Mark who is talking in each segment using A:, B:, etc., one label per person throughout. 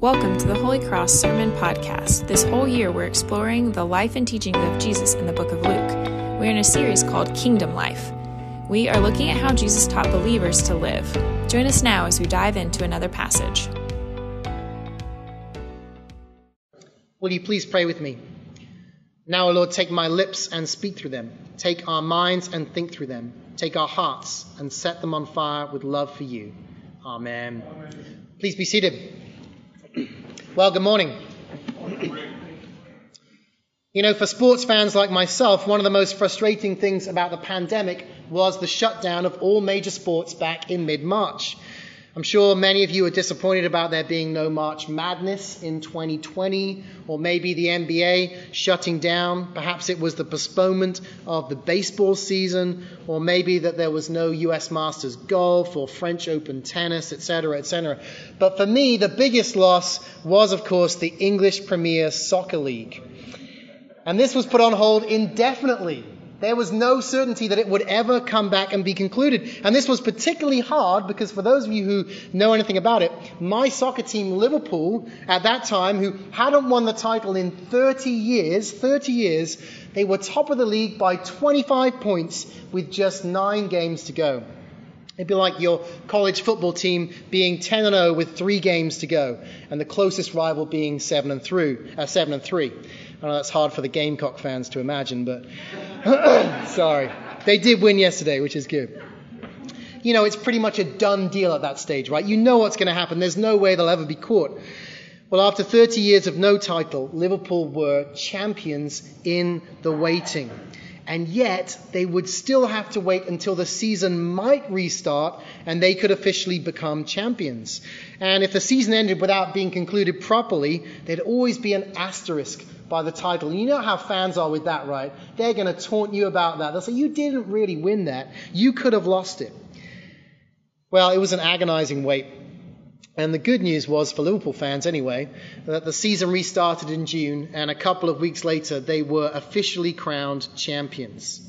A: Welcome to the Holy Cross Sermon Podcast. This whole year, we're exploring the life and teachings of Jesus in the book of Luke. We're in a series called Kingdom Life. We are looking at how Jesus taught believers to live. Join us now as we dive into another passage.
B: Will you please pray with me? Now, O Lord, take my lips and speak through them. Take our minds and think through them. Take our hearts and set them on fire with love for you. Amen. Please be seated. Well, good morning. You know, for sports fans like myself, one of the most frustrating things about the pandemic was the shutdown of all major sports back in mid March. I'm sure many of you are disappointed about there being no March Madness in 2020, or maybe the NBA shutting down. Perhaps it was the postponement of the baseball season, or maybe that there was no US Masters Golf or French Open Tennis, etc., etc. But for me, the biggest loss was, of course, the English Premier Soccer League. And this was put on hold indefinitely there was no certainty that it would ever come back and be concluded. And this was particularly hard because for those of you who know anything about it, my soccer team, Liverpool, at that time, who hadn't won the title in 30 years, 30 years, they were top of the league by 25 points with just nine games to go. It'd be like your college football team being 10 and 0 with three games to go, and the closest rival being 7 and 3. Uh, 7 and 3. I know that's hard for the Gamecock fans to imagine, but sorry. They did win yesterday, which is good. You know, it's pretty much a done deal at that stage, right? You know what's going to happen. There's no way they'll ever be caught. Well, after 30 years of no title, Liverpool were champions in the waiting. And yet, they would still have to wait until the season might restart and they could officially become champions. And if the season ended without being concluded properly, there'd always be an asterisk by the title. You know how fans are with that, right? They're going to taunt you about that. They'll say, You didn't really win that. You could have lost it. Well, it was an agonizing wait. And the good news was, for Liverpool fans anyway, that the season restarted in June, and a couple of weeks later, they were officially crowned champions.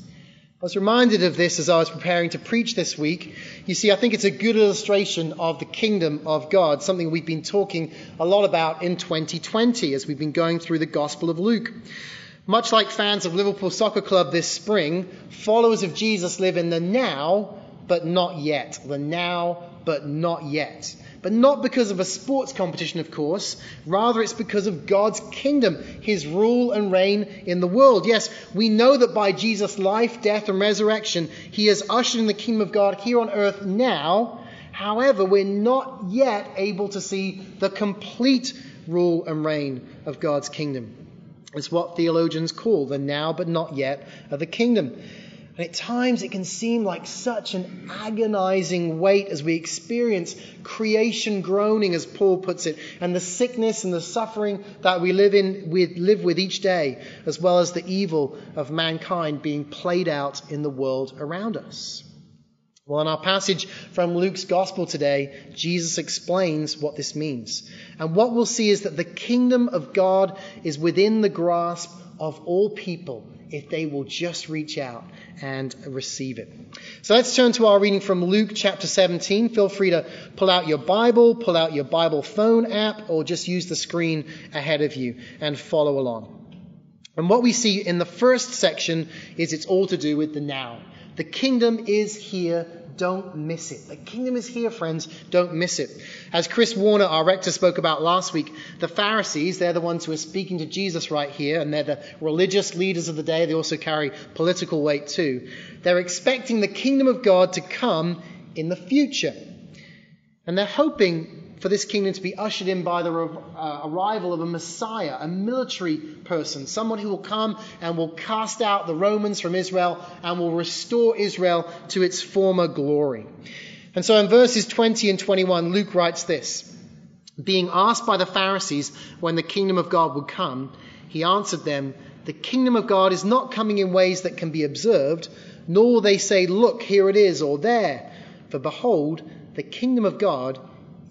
B: I was reminded of this as I was preparing to preach this week. You see, I think it's a good illustration of the kingdom of God, something we've been talking a lot about in 2020 as we've been going through the Gospel of Luke. Much like fans of Liverpool Soccer Club this spring, followers of Jesus live in the now, but not yet. The now, but not yet. But not because of a sports competition, of course. Rather, it's because of God's kingdom, his rule and reign in the world. Yes, we know that by Jesus' life, death, and resurrection, he has ushered in the kingdom of God here on earth now. However, we're not yet able to see the complete rule and reign of God's kingdom. It's what theologians call the now but not yet of the kingdom. And at times it can seem like such an agonizing wait as we experience creation groaning, as Paul puts it, and the sickness and the suffering that we live, in, with, live with each day, as well as the evil of mankind being played out in the world around us. Well, in our passage from Luke's Gospel today, Jesus explains what this means. And what we'll see is that the kingdom of God is within the grasp of all people if they will just reach out and receive it. So let's turn to our reading from Luke chapter 17. Feel free to pull out your Bible, pull out your Bible phone app, or just use the screen ahead of you and follow along. And what we see in the first section is it's all to do with the now. The kingdom is here don't miss it. The kingdom is here, friends. Don't miss it. As Chris Warner, our rector, spoke about last week, the Pharisees, they're the ones who are speaking to Jesus right here, and they're the religious leaders of the day. They also carry political weight too. They're expecting the kingdom of God to come in the future. And they're hoping for this kingdom to be ushered in by the uh, arrival of a Messiah, a military person, someone who will come and will cast out the Romans from Israel and will restore Israel to its former glory. And so in verses 20 and 21, Luke writes this Being asked by the Pharisees when the kingdom of God would come, he answered them, The kingdom of God is not coming in ways that can be observed, nor will they say, Look, here it is, or there. For behold, the kingdom of God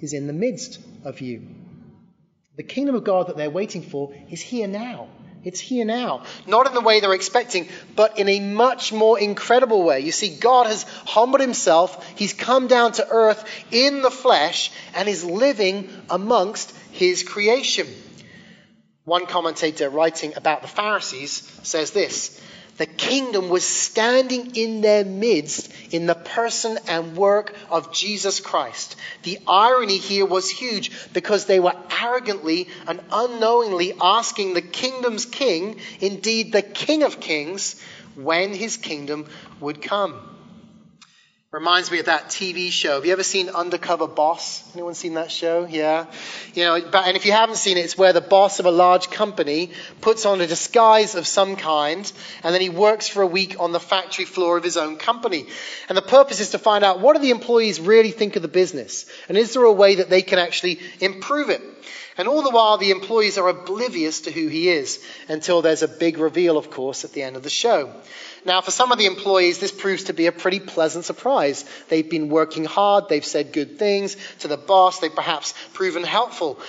B: is in the midst of you. The kingdom of God that they're waiting for is here now. It's here now. Not in the way they're expecting, but in a much more incredible way. You see, God has humbled himself. He's come down to earth in the flesh and is living amongst his creation. One commentator writing about the Pharisees says this the kingdom was standing in their midst in the person and work of Jesus Christ. The irony here was huge because they were arrogantly and unknowingly asking the kingdom's king, indeed the king of kings, when his kingdom would come. Reminds me of that TV show. Have you ever seen Undercover Boss? Anyone seen that show? Yeah. You know, and if you haven't seen it, it's where the boss of a large company puts on a disguise of some kind, and then he works for a week on the factory floor of his own company. And the purpose is to find out what do the employees really think of the business, and is there a way that they can actually improve it? And all the while, the employees are oblivious to who he is until there's a big reveal, of course, at the end of the show. Now, for some of the employees, this proves to be a pretty pleasant surprise. They've been working hard, they've said good things to the boss, they've perhaps proven helpful.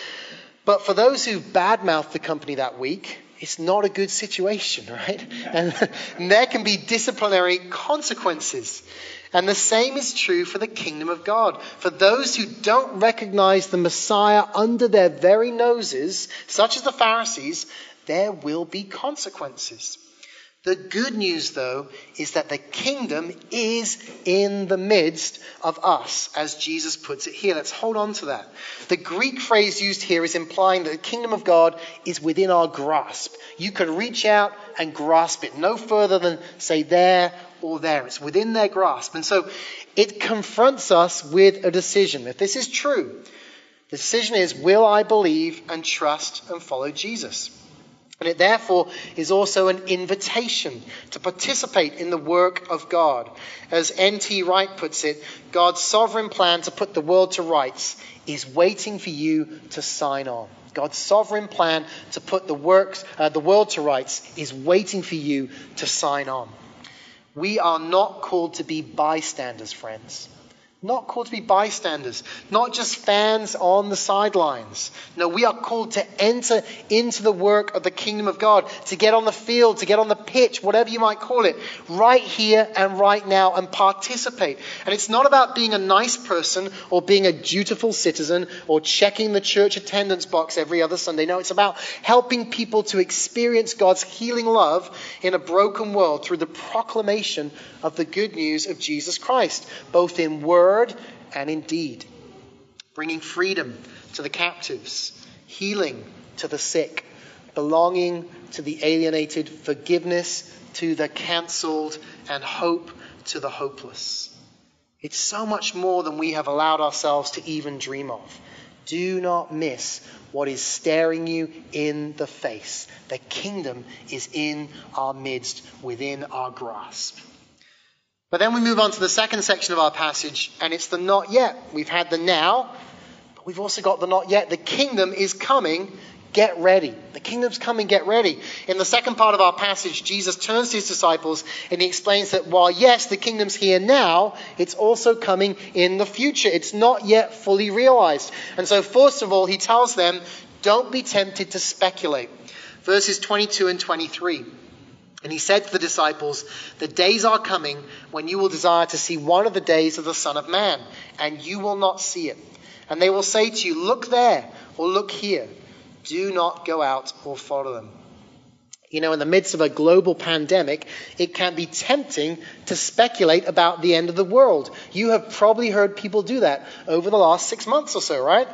B: But for those who badmouth the company that week, it's not a good situation, right? And, and there can be disciplinary consequences. And the same is true for the kingdom of God. For those who don't recognize the Messiah under their very noses, such as the Pharisees, there will be consequences. The good news, though, is that the kingdom is in the midst of us, as Jesus puts it here. Let's hold on to that. The Greek phrase used here is implying that the kingdom of God is within our grasp. You can reach out and grasp it no further than, say, there or there. It's within their grasp. And so it confronts us with a decision. If this is true, the decision is will I believe and trust and follow Jesus? And it therefore is also an invitation to participate in the work of God. As N.T. Wright puts it, God's sovereign plan to put the world to rights is waiting for you to sign on. God's sovereign plan to put the, works, uh, the world to rights is waiting for you to sign on. We are not called to be bystanders, friends. Not called to be bystanders, not just fans on the sidelines. No, we are called to enter into the work of the kingdom of God, to get on the field, to get on the pitch, whatever you might call it, right here and right now and participate. And it's not about being a nice person or being a dutiful citizen or checking the church attendance box every other Sunday. No, it's about helping people to experience God's healing love in a broken world through the proclamation of the good news of Jesus Christ, both in word word and in deed, bringing freedom to the captives, healing to the sick, belonging to the alienated, forgiveness to the cancelled, and hope to the hopeless. It's so much more than we have allowed ourselves to even dream of. Do not miss what is staring you in the face. The kingdom is in our midst, within our grasp. But then we move on to the second section of our passage, and it's the not yet. We've had the now, but we've also got the not yet. The kingdom is coming. Get ready. The kingdom's coming. Get ready. In the second part of our passage, Jesus turns to his disciples and he explains that while, yes, the kingdom's here now, it's also coming in the future. It's not yet fully realized. And so, first of all, he tells them, don't be tempted to speculate. Verses 22 and 23. And he said to the disciples, The days are coming when you will desire to see one of the days of the Son of Man, and you will not see it. And they will say to you, Look there, or look here. Do not go out or follow them. You know, in the midst of a global pandemic, it can be tempting to speculate about the end of the world. You have probably heard people do that over the last six months or so, right?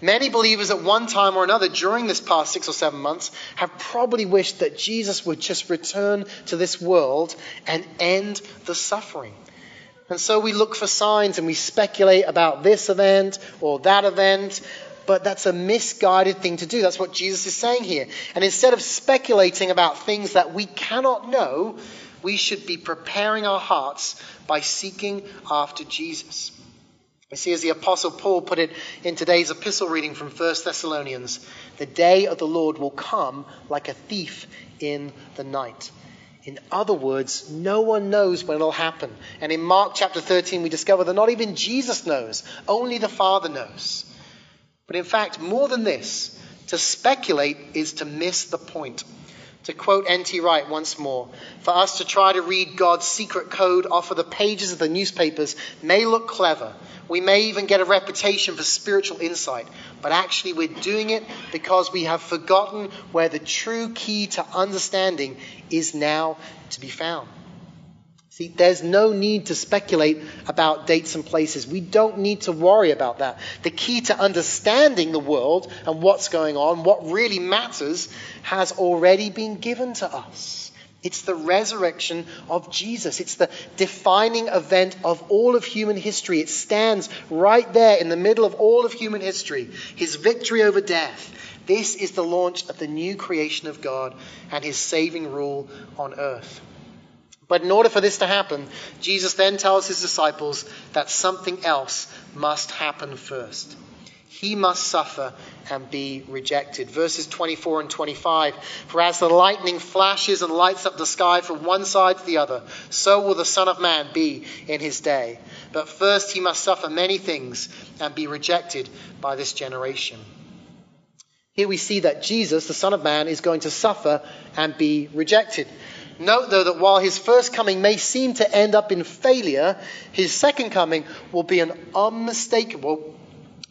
B: Many believers at one time or another during this past six or seven months have probably wished that Jesus would just return to this world and end the suffering. And so we look for signs and we speculate about this event or that event but that's a misguided thing to do. That's what Jesus is saying here. And instead of speculating about things that we cannot know, we should be preparing our hearts by seeking after Jesus. You see, as the Apostle Paul put it in today's epistle reading from 1 Thessalonians, the day of the Lord will come like a thief in the night. In other words, no one knows when it'll happen. And in Mark chapter 13, we discover that not even Jesus knows, only the Father knows. But in fact, more than this, to speculate is to miss the point. To quote N.T. Wright once more, for us to try to read God's secret code off of the pages of the newspapers may look clever. We may even get a reputation for spiritual insight, but actually we're doing it because we have forgotten where the true key to understanding is now to be found. See, there's no need to speculate about dates and places. We don't need to worry about that. The key to understanding the world and what's going on, what really matters, has already been given to us. It's the resurrection of Jesus. It's the defining event of all of human history. It stands right there in the middle of all of human history. His victory over death. This is the launch of the new creation of God and his saving rule on earth. But in order for this to happen, Jesus then tells his disciples that something else must happen first. He must suffer and be rejected. Verses 24 and 25 For as the lightning flashes and lights up the sky from one side to the other, so will the Son of Man be in his day. But first he must suffer many things and be rejected by this generation. Here we see that Jesus, the Son of Man, is going to suffer and be rejected. Note, though, that while his first coming may seem to end up in failure, his second coming will be an unmistakable,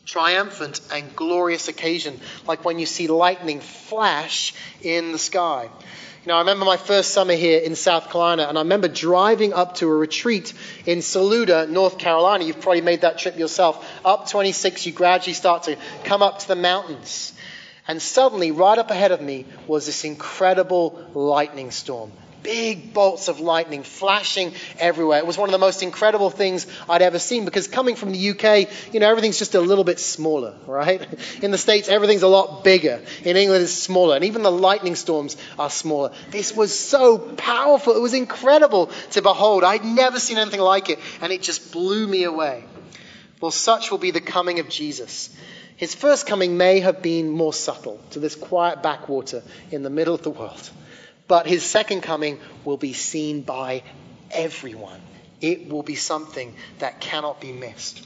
B: triumphant, and glorious occasion, like when you see lightning flash in the sky. You know, I remember my first summer here in South Carolina, and I remember driving up to a retreat in Saluda, North Carolina. You've probably made that trip yourself. Up 26, you gradually start to come up to the mountains. And suddenly, right up ahead of me, was this incredible lightning storm big bolts of lightning flashing everywhere. It was one of the most incredible things I'd ever seen because coming from the UK, you know, everything's just a little bit smaller, right? In the States, everything's a lot bigger. In England, it's smaller. And even the lightning storms are smaller. This was so powerful. It was incredible to behold. I'd never seen anything like it. And it just blew me away. Well, such will be the coming of Jesus. His first coming may have been more subtle to this quiet backwater in the middle of the world. But his second coming will be seen by everyone. It will be something that cannot be missed.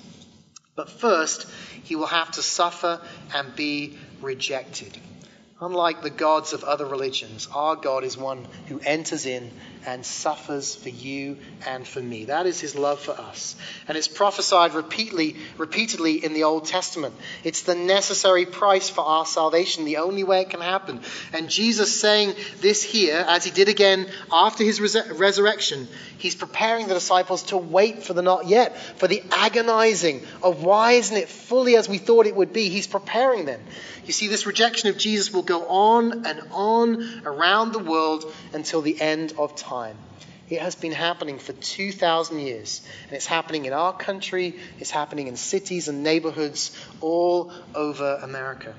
B: But first, he will have to suffer and be rejected. Unlike the gods of other religions, our God is one who enters in and suffers for you and for me. That is his love for us. And it's prophesied repeatedly, repeatedly in the Old Testament. It's the necessary price for our salvation, the only way it can happen. And Jesus saying this here, as he did again after his res- resurrection, he's preparing the disciples to wait for the not yet, for the agonizing of why isn't it fully as we thought it would be. He's preparing them. You see, this rejection of Jesus will go on and on around the world until the end of time. It has been happening for 2,000 years. And it's happening in our country, it's happening in cities and neighborhoods all over America.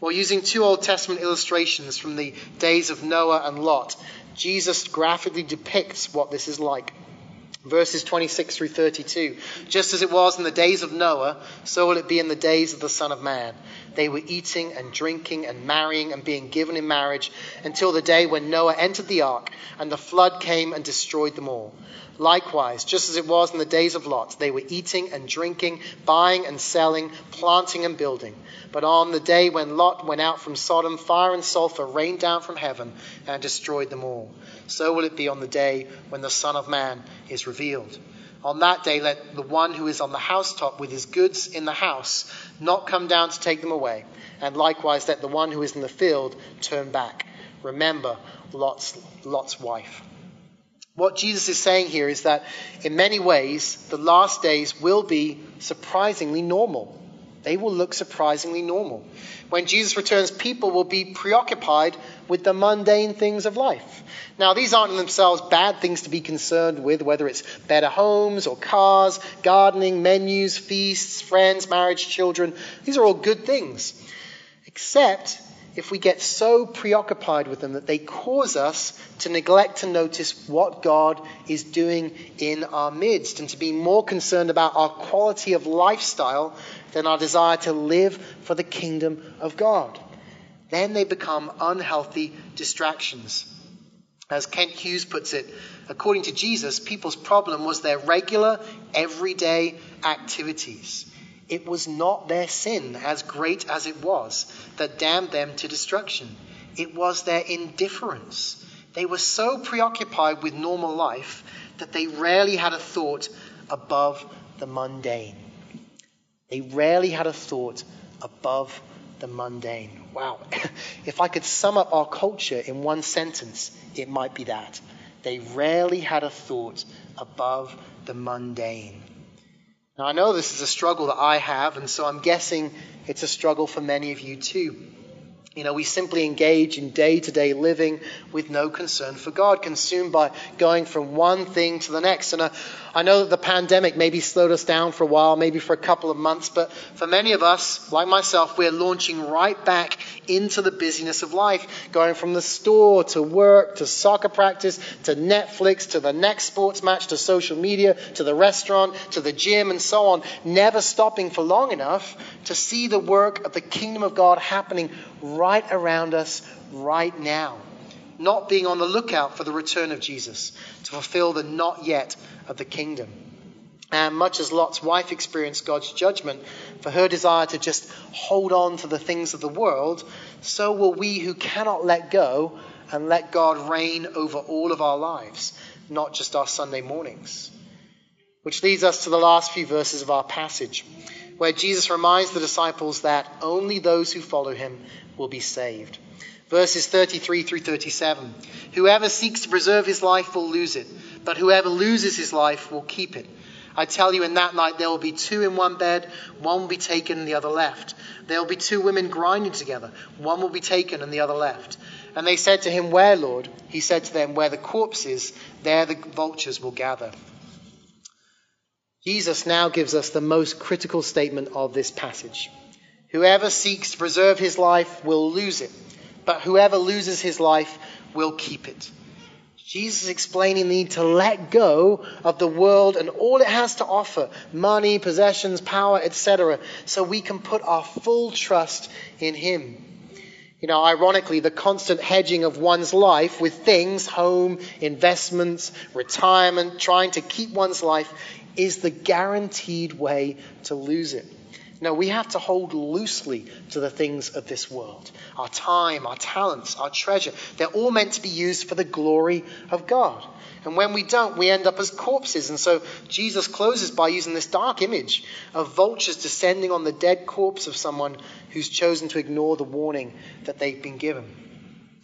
B: Well, using two Old Testament illustrations from the days of Noah and Lot, Jesus graphically depicts what this is like. Verses 26 through 32. Just as it was in the days of Noah, so will it be in the days of the Son of Man. They were eating and drinking and marrying and being given in marriage until the day when Noah entered the ark and the flood came and destroyed them all. Likewise, just as it was in the days of Lot, they were eating and drinking, buying and selling, planting and building. But on the day when Lot went out from Sodom, fire and sulfur rained down from heaven and destroyed them all. So will it be on the day when the Son of Man is revealed. On that day, let the one who is on the housetop with his goods in the house not come down to take them away. And likewise, let the one who is in the field turn back. Remember Lot's, Lot's wife. What Jesus is saying here is that in many ways, the last days will be surprisingly normal. They will look surprisingly normal. When Jesus returns, people will be preoccupied with the mundane things of life. Now, these aren't in themselves bad things to be concerned with, whether it's better homes or cars, gardening, menus, feasts, friends, marriage, children. These are all good things. Except if we get so preoccupied with them that they cause us to neglect to notice what God is doing in our midst and to be more concerned about our quality of lifestyle than our desire to live for the kingdom of God. Then they become unhealthy distractions. As Kent Hughes puts it, according to Jesus, people's problem was their regular, everyday activities. It was not their sin, as great as it was, that damned them to destruction. it was their indifference. They were so preoccupied with normal life that they rarely had a thought above the mundane. They rarely had a thought above the mundane. Wow. if I could sum up our culture in one sentence, it might be that. They rarely had a thought above the mundane. Now, I know this is a struggle that I have, and so I'm guessing it's a struggle for many of you too. You know, we simply engage in day to day living with no concern for God, consumed by going from one thing to the next. And uh, I know that the pandemic maybe slowed us down for a while, maybe for a couple of months, but for many of us, like myself, we're launching right back into the busyness of life, going from the store to work to soccer practice to Netflix to the next sports match to social media to the restaurant to the gym and so on, never stopping for long enough to see the work of the kingdom of God happening right around us right now. Not being on the lookout for the return of Jesus to fulfill the not yet of the kingdom. And much as Lot's wife experienced God's judgment for her desire to just hold on to the things of the world, so will we who cannot let go and let God reign over all of our lives, not just our Sunday mornings. Which leads us to the last few verses of our passage, where Jesus reminds the disciples that only those who follow him will be saved. Verses 33 through 37. Whoever seeks to preserve his life will lose it, but whoever loses his life will keep it. I tell you, in that night there will be two in one bed, one will be taken and the other left. There will be two women grinding together, one will be taken and the other left. And they said to him, Where, Lord? He said to them, Where the corpse is, there the vultures will gather. Jesus now gives us the most critical statement of this passage. Whoever seeks to preserve his life will lose it, but whoever loses his life will keep it. Jesus is explaining the need to let go of the world and all it has to offer money, possessions, power, etc. so we can put our full trust in Him. You know, ironically, the constant hedging of one's life with things, home, investments, retirement, trying to keep one's life is the guaranteed way to lose it. No, we have to hold loosely to the things of this world. Our time, our talents, our treasure. They're all meant to be used for the glory of God. And when we don't, we end up as corpses. And so Jesus closes by using this dark image of vultures descending on the dead corpse of someone who's chosen to ignore the warning that they've been given.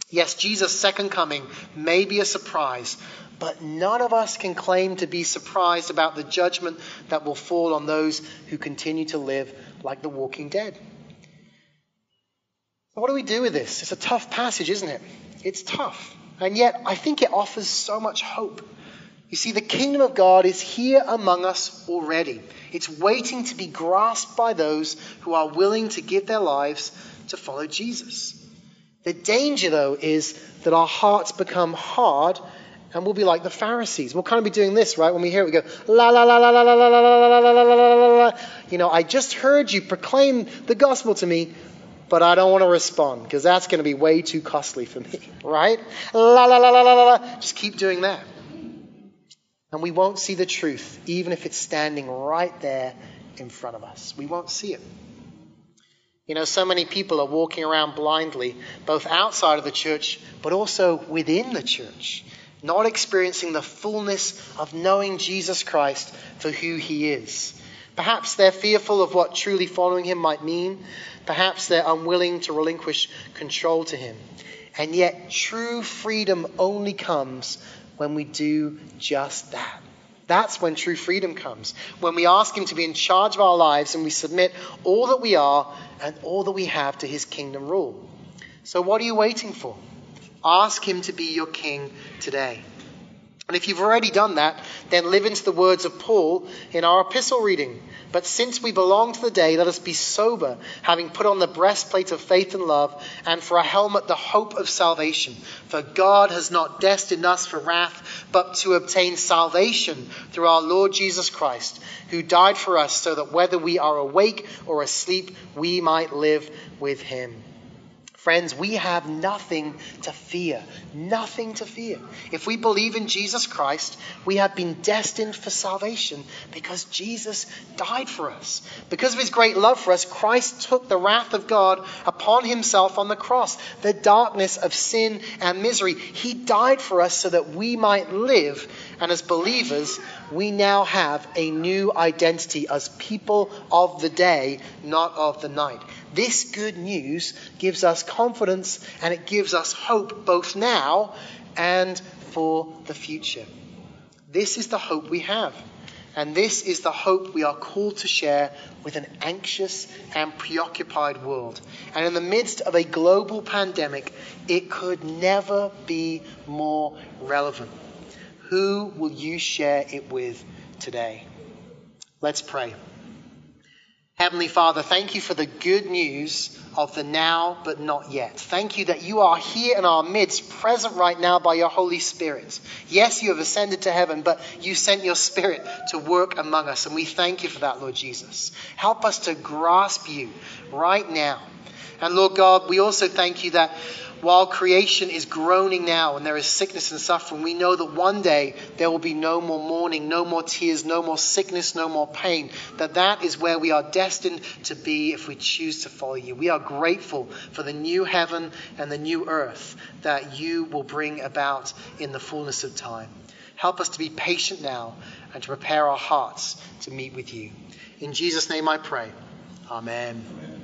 B: Yes, Jesus' second coming may be a surprise, but none of us can claim to be surprised about the judgment that will fall on those who continue to live like the walking dead. What do we do with this? It's a tough passage, isn't it? It's tough. And yet, I think it offers so much hope. You see, the kingdom of God is here among us already. It's waiting to be grasped by those who are willing to give their lives to follow Jesus. The danger, though, is that our hearts become hard and we'll be like the Pharisees. We'll kind of be doing this, right? When we hear it, we go, la, la, la, la, la, la, la, la, la, la, la, la, la. la la. You know, I just heard you proclaim the gospel to me, but I don't want to respond because that's going to be way too costly for me, right? La, la, la, la, la, la. Just keep doing that. And we won't see the truth, even if it's standing right there in front of us. We won't see it. You know, so many people are walking around blindly, both outside of the church, but also within the church not experiencing the fullness of knowing Jesus Christ for who he is. Perhaps they're fearful of what truly following him might mean. Perhaps they're unwilling to relinquish control to him. And yet, true freedom only comes when we do just that. That's when true freedom comes. When we ask Him to be in charge of our lives and we submit all that we are and all that we have to His kingdom rule. So, what are you waiting for? Ask Him to be your King today. And if you've already done that, then live into the words of Paul in our epistle reading. But since we belong to the day, let us be sober, having put on the breastplate of faith and love, and for a helmet the hope of salvation. For God has not destined us for wrath, but to obtain salvation through our Lord Jesus Christ, who died for us, so that whether we are awake or asleep, we might live with him. Friends, we have nothing to fear. Nothing to fear. If we believe in Jesus Christ, we have been destined for salvation because Jesus died for us. Because of his great love for us, Christ took the wrath of God upon himself on the cross, the darkness of sin and misery. He died for us so that we might live. And as believers, we now have a new identity as people of the day, not of the night. This good news gives us confidence and it gives us hope both now and for the future. This is the hope we have. And this is the hope we are called to share with an anxious and preoccupied world. And in the midst of a global pandemic, it could never be more relevant. Who will you share it with today? Let's pray. Heavenly Father, thank you for the good news of the now but not yet. Thank you that you are here in our midst, present right now by your Holy Spirit. Yes, you have ascended to heaven, but you sent your Spirit to work among us, and we thank you for that, Lord Jesus. Help us to grasp you right now. And Lord God, we also thank you that while creation is groaning now and there is sickness and suffering, we know that one day there will be no more mourning, no more tears, no more sickness, no more pain. That that is where we are destined to be if we choose to follow you. We are grateful for the new heaven and the new earth that you will bring about in the fullness of time. Help us to be patient now and to prepare our hearts to meet with you. In Jesus' name I pray. Amen.